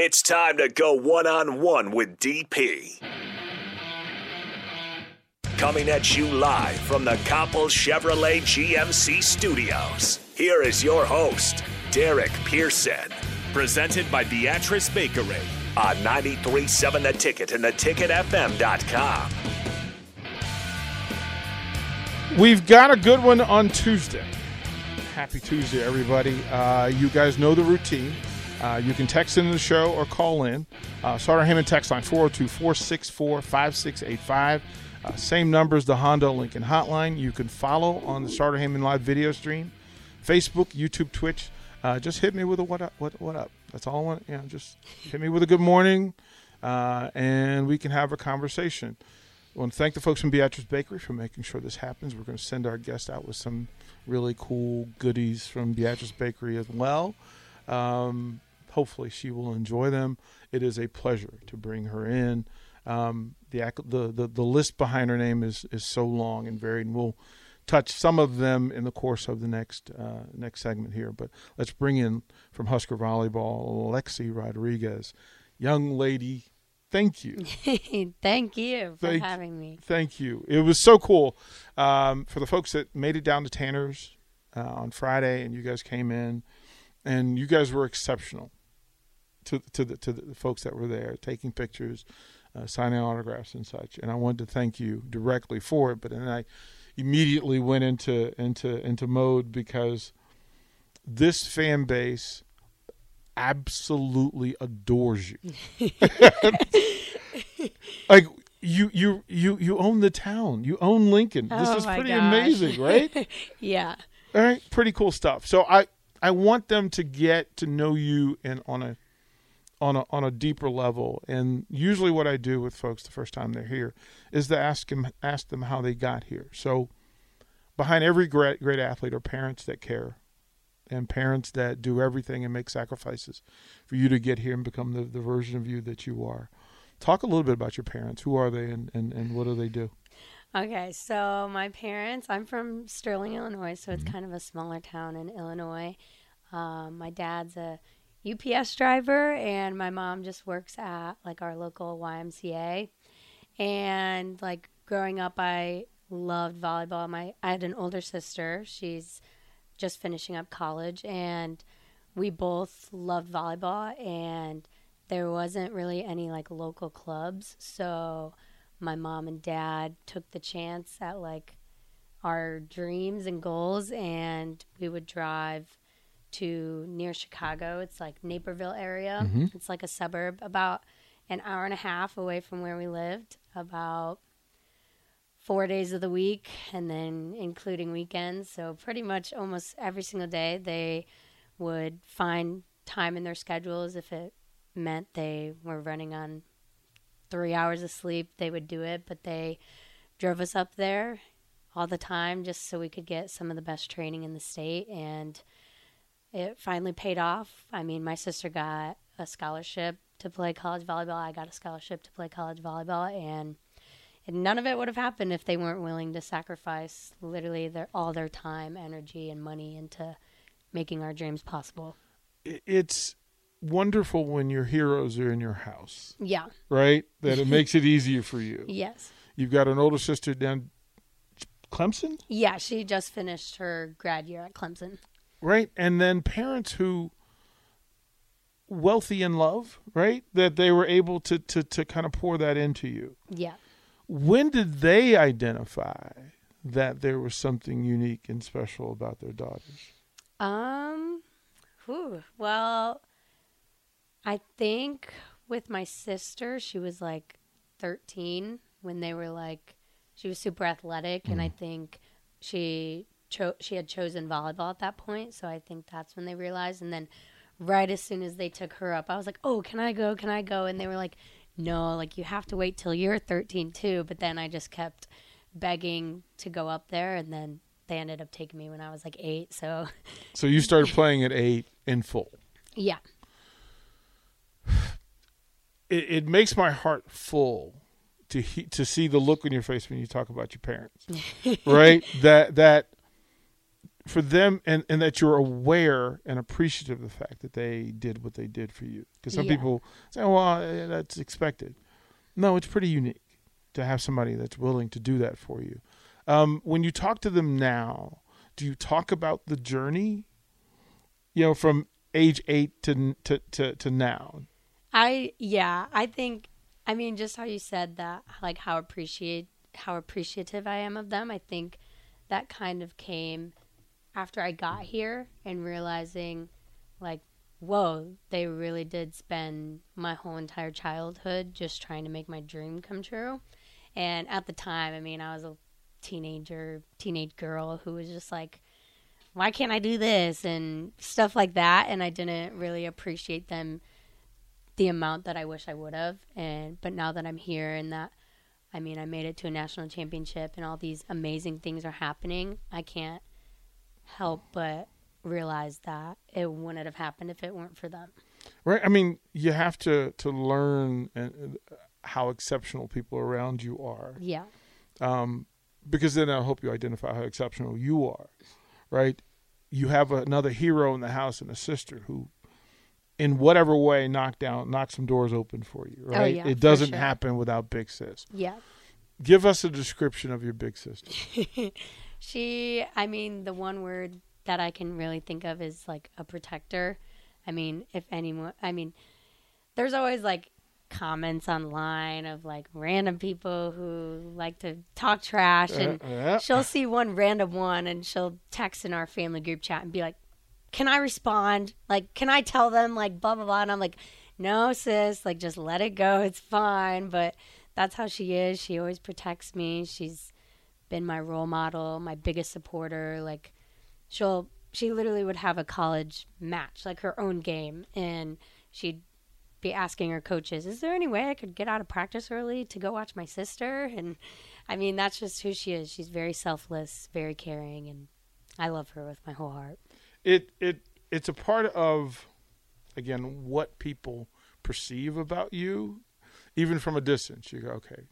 It's time to go one on one with DP. Coming at you live from the Copple Chevrolet GMC studios. Here is your host, Derek Pearson. Presented by Beatrice Bakery on 93.7 The Ticket and theticketfm.com. We've got a good one on Tuesday. Happy Tuesday, everybody. Uh, you guys know the routine. Uh, you can text into the show or call in. Uh, Sartor Hamann text line 402 464 5685. Uh, same numbers, the Honda Lincoln hotline. You can follow on the Sartor Hamann live video stream, Facebook, YouTube, Twitch. Uh, just hit me with a what up, what, what up. That's all I want. You know, just hit me with a good morning, uh, and we can have a conversation. I want to thank the folks from Beatrice Bakery for making sure this happens. We're going to send our guest out with some really cool goodies from Beatrice Bakery as well. Um, hopefully, she will enjoy them. It is a pleasure to bring her in. Um, the, the the the list behind her name is is so long and varied, and we'll touch some of them in the course of the next uh, next segment here. But let's bring in from Husker Volleyball, Alexi Rodriguez, young lady. Thank you. Thank you for Thank- having me. Thank you. It was so cool. Um, for the folks that made it down to Tanner's uh, on Friday, and you guys came in, and you guys were exceptional to to the to the folks that were there, taking pictures, uh, signing autographs, and such. And I wanted to thank you directly for it. But then I immediately went into into into mode because this fan base absolutely adores you. like you you you you own the town. You own Lincoln. This Oh is pretty gosh. amazing, right? Yeah. All right, pretty cool stuff. So I I want them to get to know you and on a on a on a deeper level. And usually, what I do with folks the first time they're here is to ask them ask them how they got here. So behind every great great athlete are parents that care and parents that do everything and make sacrifices for you to get here and become the, the version of you that you are. Talk a little bit about your parents. Who are they and, and, and what do they do? Okay, so my parents, I'm from Sterling, Illinois, so Mm-hmm. it's kind of a smaller town in Illinois. Um, my dad's a UPS driver, and my mom just works at like our local YMCA. And like growing up, I loved volleyball. My I had an older sister; she's just finishing up college, and we both loved volleyball. And there wasn't really any like local clubs, so my mom and dad took the chance at like our dreams and goals and we would drive to near Chicago. It's like Naperville area. Mm-hmm. It's like a suburb about an hour and a half away from where we lived, about four days of the week and then including weekends. So pretty much almost every single day they would find time in their schedules if it meant they were running on three hours of sleep, they would do it. But they drove us up there all the time just so we could get some of the best training in the state. And it finally paid off. I mean, my sister got a scholarship to play college volleyball. I got a scholarship to play college volleyball. And and none of it would have happened if they weren't willing to sacrifice literally their all their time, energy, and money into making our dreams possible. It's wonderful when your heroes are in your house, Yeah. right? That it makes it easier for you. Yes. You've got an older sister down Clemson, Yeah, she just finished her grad year at Clemson. Right? And then parents who wealthy in love, right? That they were able to to to kind of pour that into you. Yeah. When did they identify that there was something unique and special about their daughters? Um, whew, well, I think with my sister, she was like 13 when they were like, she was super athletic, and I think she cho- she had chosen volleyball at that point. So I think that's when they realized. And then right as soon as they took her up, I was like, "Oh, can I go? Can I go?" And they were like, "No, like you have to wait till you're 13 too." But then I just kept begging to go up there, and then they ended up taking me when I was like eight. So, so you started playing at eight in full. Yeah. It, it makes my heart full to he, to see the look on your face when you talk about your parents, right? That that for them and, and that you're aware and appreciative of the fact that they did what they did for you. Because some Yeah. people say, "Well, eh, that's expected." No, it's pretty unique to have somebody that's willing to do that for you. Um, when you talk to them now, do you talk about the journey? You know, from age eight to to to, to now. I yeah, I think I mean just how you said that like how appreciate how appreciative I am of them. I think that kind of came after I got here and realizing like whoa, they really did spend my whole entire childhood just trying to make my dream come true. And at the time, I mean, I was a teenager, teenage girl who was just like why can't I do this and stuff like that and I didn't really appreciate them the amount that I wish I would have. And but now that I'm here and that I mean I made it to a national championship and all these amazing things are happening, I can't help but realize that it wouldn't have happened if it weren't for them. Right. I mean, you have to to learn and uh, how exceptional people around you are. Yeah. um, because then I'll help you identify how exceptional you are, right? You have another hero in the house and a sister who, in whatever way, knock down, knock some doors open for you, right? Oh, yeah, it doesn't sure. happen without Big Sis. Yeah. Give us a description of your big sister. She, I mean, the one word that I can really think of is like a protector. I mean, if anyone, I mean, there's always like comments online of like random people who like to talk trash, and Uh, yeah. she'll see one random one and she'll text in our family group chat and be like, Can I respond? Like, can I tell them, like, blah, blah, blah? And I'm like, No, sis, like, just let it go. It's fine. But that's how she is. She always protects me. She's been my role model, my biggest supporter. Like, she'll, she literally would have a college match, like her own game. And she'd be asking her coaches, "Is there any way I could get out of practice early to go watch my sister?" And I mean, that's just who she is. She's very selfless, very caring, and I love her with my whole heart. It it it's a part of, again, what people perceive about you, even from a distance. You go, okay,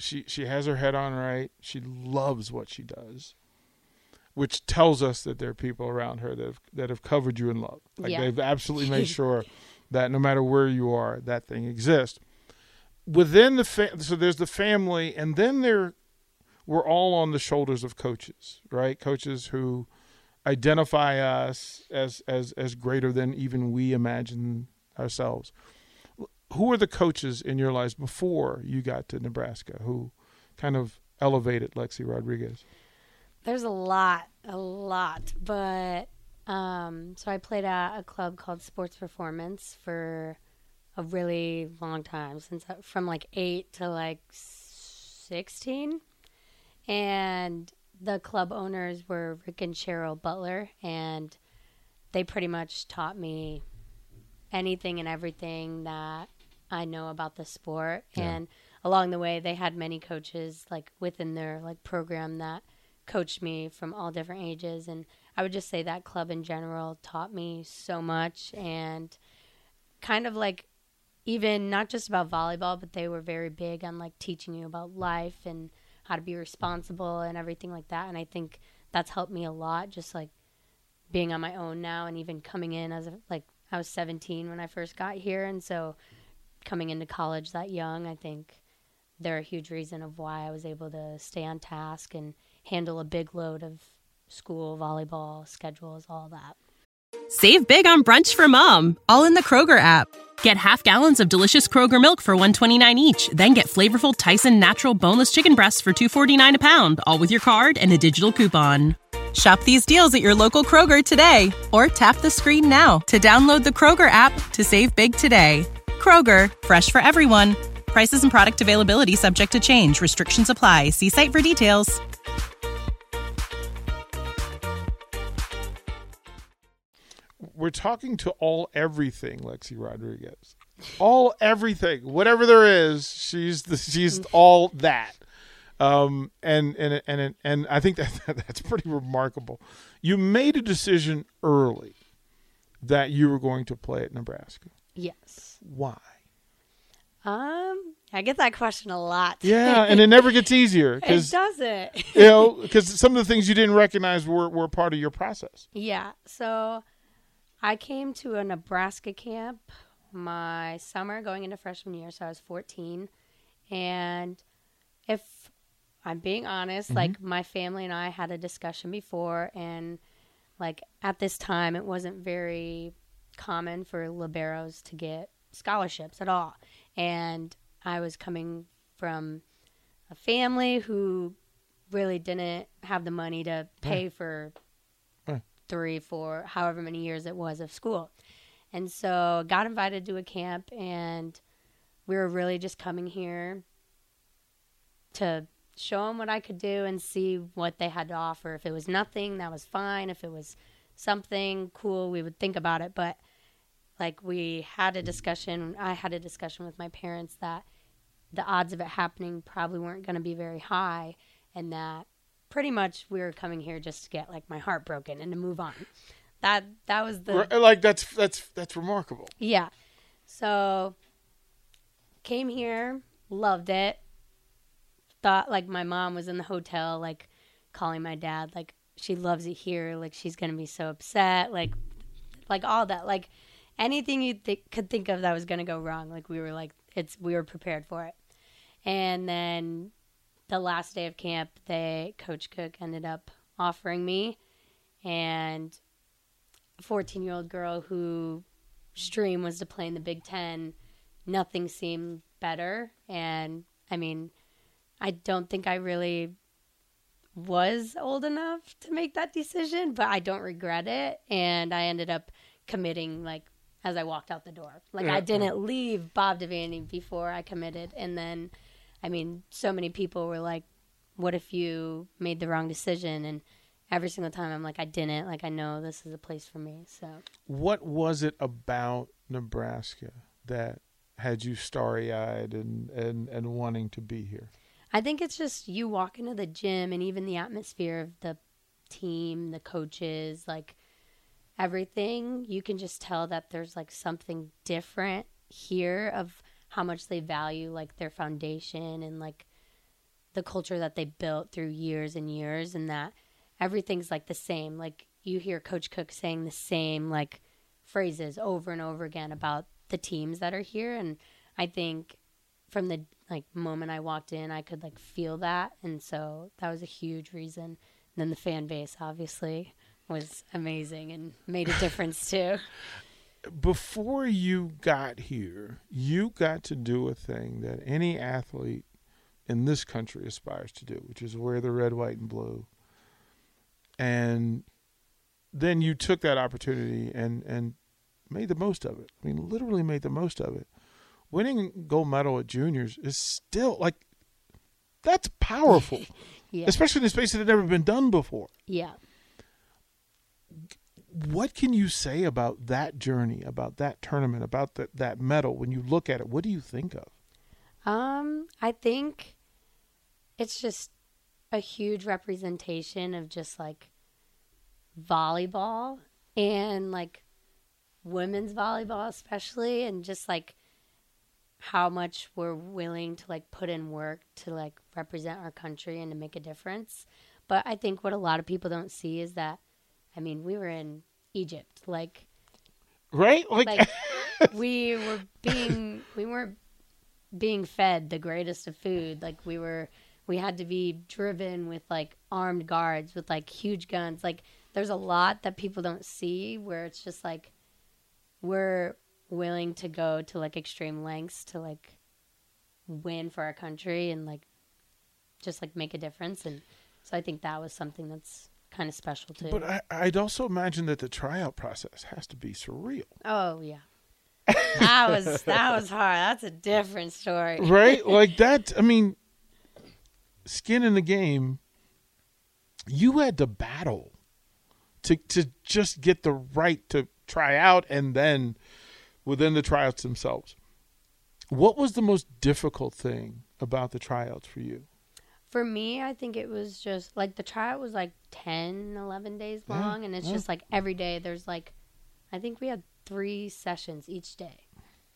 she she has her head on right. She loves what she does, which tells us that there are people around her that have, that have covered you in love. Like Yeah. they've absolutely made sure that no matter where you are, that thing exists. Within the fa- so there's the family, and then there we're all on the shoulders of coaches, right? Coaches who identify us as as as greater than even we imagine ourselves. Who were the coaches in your lives before you got to Nebraska who kind of elevated Lexi Rodriguez? There's a lot, a lot, but um, so I played at a club called Sports Performance for a really long time, since I- from like eight to like sixteen, and the club owners were Rick and Cheryl Butler, and they pretty much taught me anything and everything that I know about the sport. And along the way, they had many coaches like within their like program that coached me from all different ages. And I would just say that club in general taught me so much and kind of like even not just about volleyball, but they were very big on like teaching you about life and how to be responsible and everything like that. And I think that's helped me a lot, just like being on my own now and even coming in as a, like I was 17 when I first got here. And so coming into college that young, I think they're a huge reason of why I was able to stay on task and handle a big load of school, volleyball, schedules, all that. Save big on brunch for mom, all in the Kroger app. Get half gallons of delicious Kroger milk for 129 each, then get flavorful Tyson natural boneless chicken breasts for 249 a pound, all with your card and a digital coupon. Shop these deals at your local Kroger today or tap the screen now to download the Kroger app to save big today. Kroger, fresh for everyone. Prices and product availability subject to change. Restrictions apply. See site for details. we're talking to all everything, Lexi Rodriguez. All everything, whatever there is, she's the, she's all that. Um, and and and and I think that that's pretty remarkable. You made a decision early that you were going to play at Nebraska. Yes. Why? Um, I get that question a lot. Yeah, and it never gets easier it doesn't. you know because some of the things you didn't recognize were were part of your process. Yeah. So I came to a Nebraska camp my summer going into freshman year. So I was 14. And if I'm being honest, like my family and I had a discussion before. And like at this time, it wasn't very common for liberos to get scholarships at all. And I was coming from a family who really didn't have the money to pay mm. for Right. three, four, however many years it was of school. And so got invited to a camp and we were really just coming here to show them what I could do and see what they had to offer. If it was nothing, that was fine. If it was something cool, we would think about it. But like we had a discussion, I had a discussion with my parents that the odds of it happening probably weren't going to be very high and that pretty much we were coming here just to get like my heart broken and to move on. That that was the uh, Like that's that's that's remarkable. yeah. So came here, loved it. Thought like my mom was in the hotel, like calling my dad, like she loves it here, like she's gonna be so upset, like like all that, like anything you th- could think of that was gonna go wrong. Like we were like it's we were prepared for it. And then the last day of camp, they Coach Cook ended up offering me, and a 14 year old girl who dream was to play in the Big Ten. Nothing seemed better, and I mean, I don't think I really was old enough to make that decision, but I don't regret it, and I ended up committing like as I walked out the door. Like Yeah. I mm-hmm. didn't leave Bob Devaney before I committed, and then, I mean, so many people were like, "What if you made the wrong decision?" and every single time I'm like, I didn't. Like, I know this is a place for me. So, What was it about Nebraska that had you starry eyed and, and, and wanting to be here? I think it's just you walk into the gym and even the atmosphere of the team, the coaches, like everything, you can just tell that there's like something different here of how much they value like their foundation and like the culture that they built through years and years and that everything's like the same. Like you hear Coach Cook saying the same like phrases over and over again about the teams that are here and I think from the like moment I walked in, I could like feel that, and so that was a huge reason. And then the fan base obviously was amazing and made a difference too. Before you got here, you got to do a thing that any athlete in this country aspires to do, which is wear the red, white, and blue. And then you took that opportunity and, and made the most of it. I mean, literally made the most of it. Winning gold medal at juniors is still like that's powerful, Yeah, especially in a space that had never been done before. yeah. What can you say about that journey, about that tournament, about that that medal? When you look at it, what do you think of? Um, I think it's just a huge representation of just like volleyball and like women's volleyball especially and just like how much we're willing to like put in work to like represent our country and to make a difference. But I think what a lot of people don't see is that I mean, we were in Egypt. Like Right? Like, like we were being we weren't being fed the greatest of food like we were we had to be driven with like armed guards with like huge guns like there's a lot that people don't see where it's just like we're willing to go to like extreme lengths to like win for our country and like just like make a difference and so i think that was something that's kind of special too but I, I'd also imagine that the tryout process has to be surreal, Oh yeah. that was that was hard. That's a different story. right? like that. I mean, skin in the game. You had to battle to to just get the right to try out and then within the tryouts themselves. What was the most difficult thing about the tryouts for you? For me, I think it was just like the tryout was like 10, 11 days Yeah, long. And it's yeah. just like every day there's like, I think we had three sessions each day.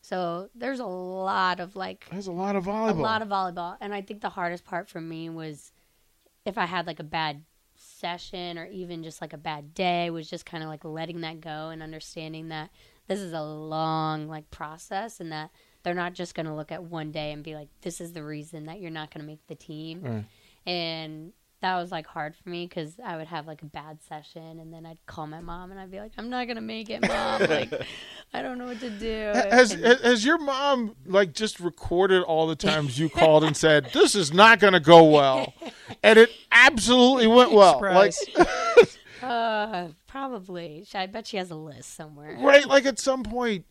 So there's a lot of like, There's a lot of volleyball. a lot of volleyball. And I think the hardest part for me was if I had like a bad session or even just like a bad day, was just kind of like letting that go and understanding that this is a long like process and that they're not just going to look at one day and be like, this is the reason that you're not going to make the team. Right. And that was like hard for me because I would have like a bad session and then I'd call my mom and I'd be like, I'm not going to make it, mom. like, I don't know what to do. Has And- has your mom like just recorded all the times you called and said this is not going to go well, and it absolutely went well? Like Uh, probably. I bet she has a list somewhere. right, like at some point,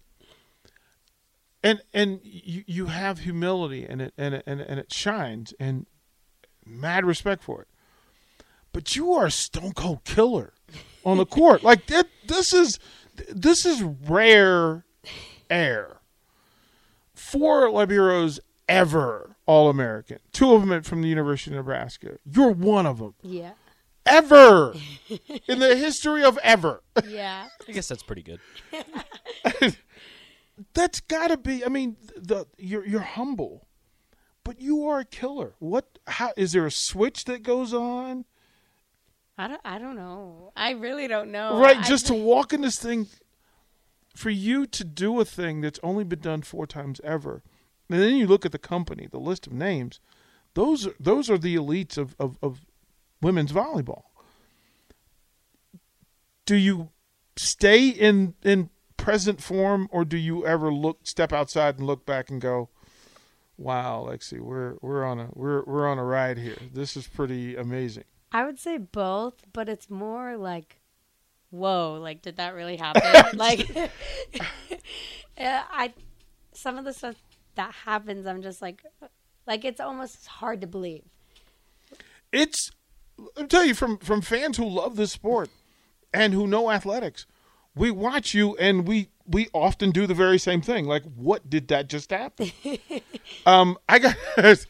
and and you you have humility and it and it, and it, and it shines and mad respect for it, but you are a stone cold killer on the court. like that, this is this is rare air. Four liberos ever All American. Two of them from the University of Nebraska. You're one of them. Yeah. Ever in the history of ever. Yeah. I guess that's pretty good. That's got to be. I mean, the you're you're humble, but you are a killer. What? How is there a switch that goes on? I don't, I don't know. I really don't know. right, Oh, I- just to walk in this thing, for you to do a thing that's only been done four times ever, and then you look at the company, the list of names. Those are those are the elites of of, of women's volleyball. Do you stay in in present form, or do you ever look step outside and look back and go, "Wow, Lexi, we're we're on a we're we're on a ride here. This is pretty amazing." I would say both, but it's more like, whoa, like did that really happen? like, I, some of the stuff that happens, I'm just like, like it's almost hard to believe. it's I'll tell you from from fans who love this sport and who know athletics, we watch you and we we often do the very same thing. Like, what did that just happen? um, I got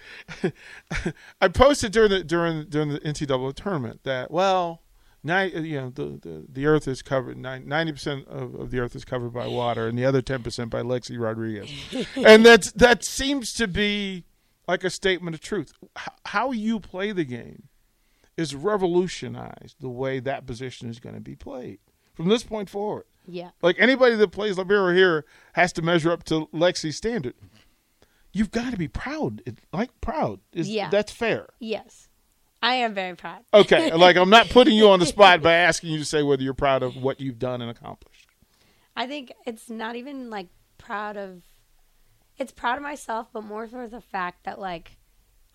I posted during the during during the NCAA tournament that well. Nine, you know, the, the, the earth is covered. Ninety percent of, of the earth is covered by water, and the other ten percent by Lexi Rodriguez, and that's that seems to be like a statement of truth. H- how you play the game is revolutionized the way that position is going to be played from this point forward. Yeah. Like anybody that plays libero here has to measure up to Lexi's standard. You've got to be proud. It, like proud Yeah. that's fair. Yes. I am very proud. Okay, like I'm not putting you on the spot by asking you to say whether you're proud of what you've done and accomplished. I think it's not even like proud of it's proud of myself, but more for the fact that like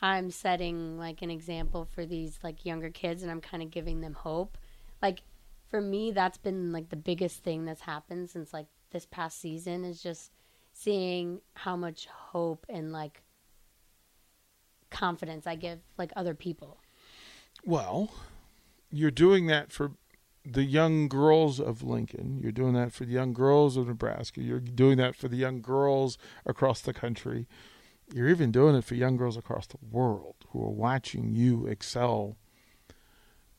I'm setting like an example for these like younger kids and I'm kind of giving them hope. Like for me that's been like the biggest thing that's happened since like this past season is just seeing how much hope and like confidence I give like other people. Well, you're doing that for the young girls of Lincoln. You're doing that for the young girls of Nebraska. You're doing that for the young girls across the country. You're even doing it for young girls across the world who are watching you excel,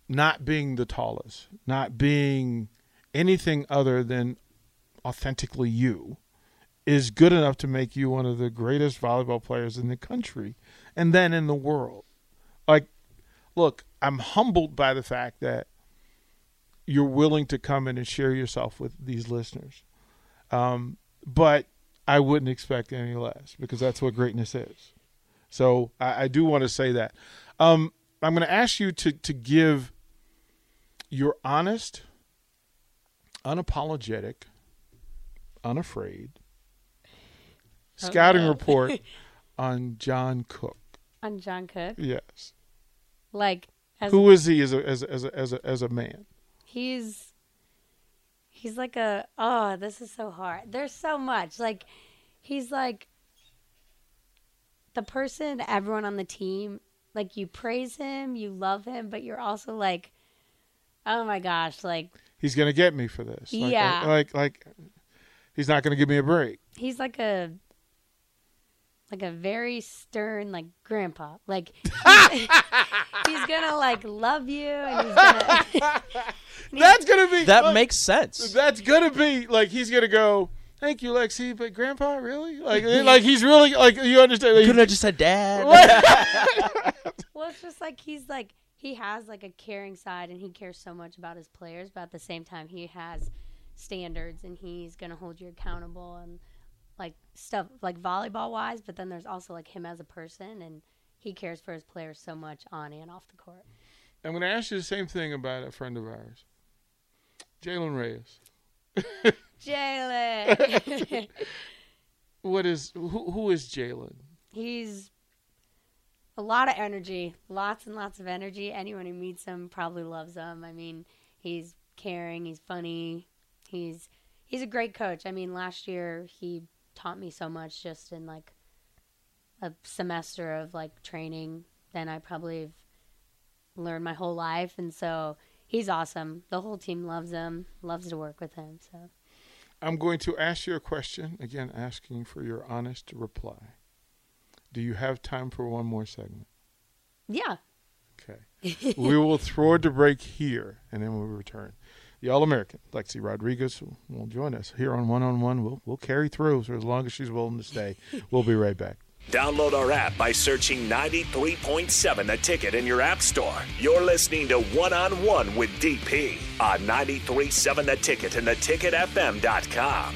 not being the tallest, not being anything other than authentically you, is good enough to make you one of the greatest volleyball players in the country and then in the world. Like, look, I'm humbled by the fact that you're willing to come in and share yourself with these listeners. Um, but I wouldn't expect any less because that's what greatness is. So I, I do want to say that. Um, I'm going to ask you to to give your honest, unapologetic, unafraid oh, scouting report on John Cook. On John Cook, Yes. like as Who is he as a as a, as a, as a, as a man? he's he's like a oh this is so hard there's so much like he's like the person everyone on the team like you praise him you love him but you're also like oh my gosh like he's going to get me for this. Like, Yeah. Like, like, he's not going to give me a break. He's like a like a very stern like grandpa. Like he's, he's gonna like love you and he's gonna That's going to be That like, makes sense. That's going to be like he's going to go. Thank you, Lexi. But Grandpa, really? Like, eh, like he's really like you understand? Like, Couldn't have just said dad. Well, it's just like he's like he has like a caring side and he cares so much about his players, but at the same time he has standards and he's gonna hold you accountable and like stuff like volleyball wise. But then there's also like him as a person and he cares for his players so much on and off the court. I'm going to ask you the same thing about a friend of ours, Jaylen Reyes. Jaylen, What is who? Who is Jaylen? he's a lot of energy, lots and lots of energy. Anyone who meets him probably loves him. I mean, he's caring, he's funny, he's he's a great coach. I mean, last year he taught me so much just in like a semester of like training than I probably learned my whole life, and so he's awesome. The whole team loves him, loves to work with him. So I'm going to ask you a question again, asking for your honest reply. Do you have time for one more segment? yeah, Okay. we will throw it to break here, and then we'll return. The All American Lexi Rodriguez will, will join us here on One on One. We'll we'll carry through for as long as she's willing to stay. We'll be right back. Download our app by searching 93.7 The Ticket in your app store. You're listening to One on One with DP on 93.7 The Ticket and theticketfm.com.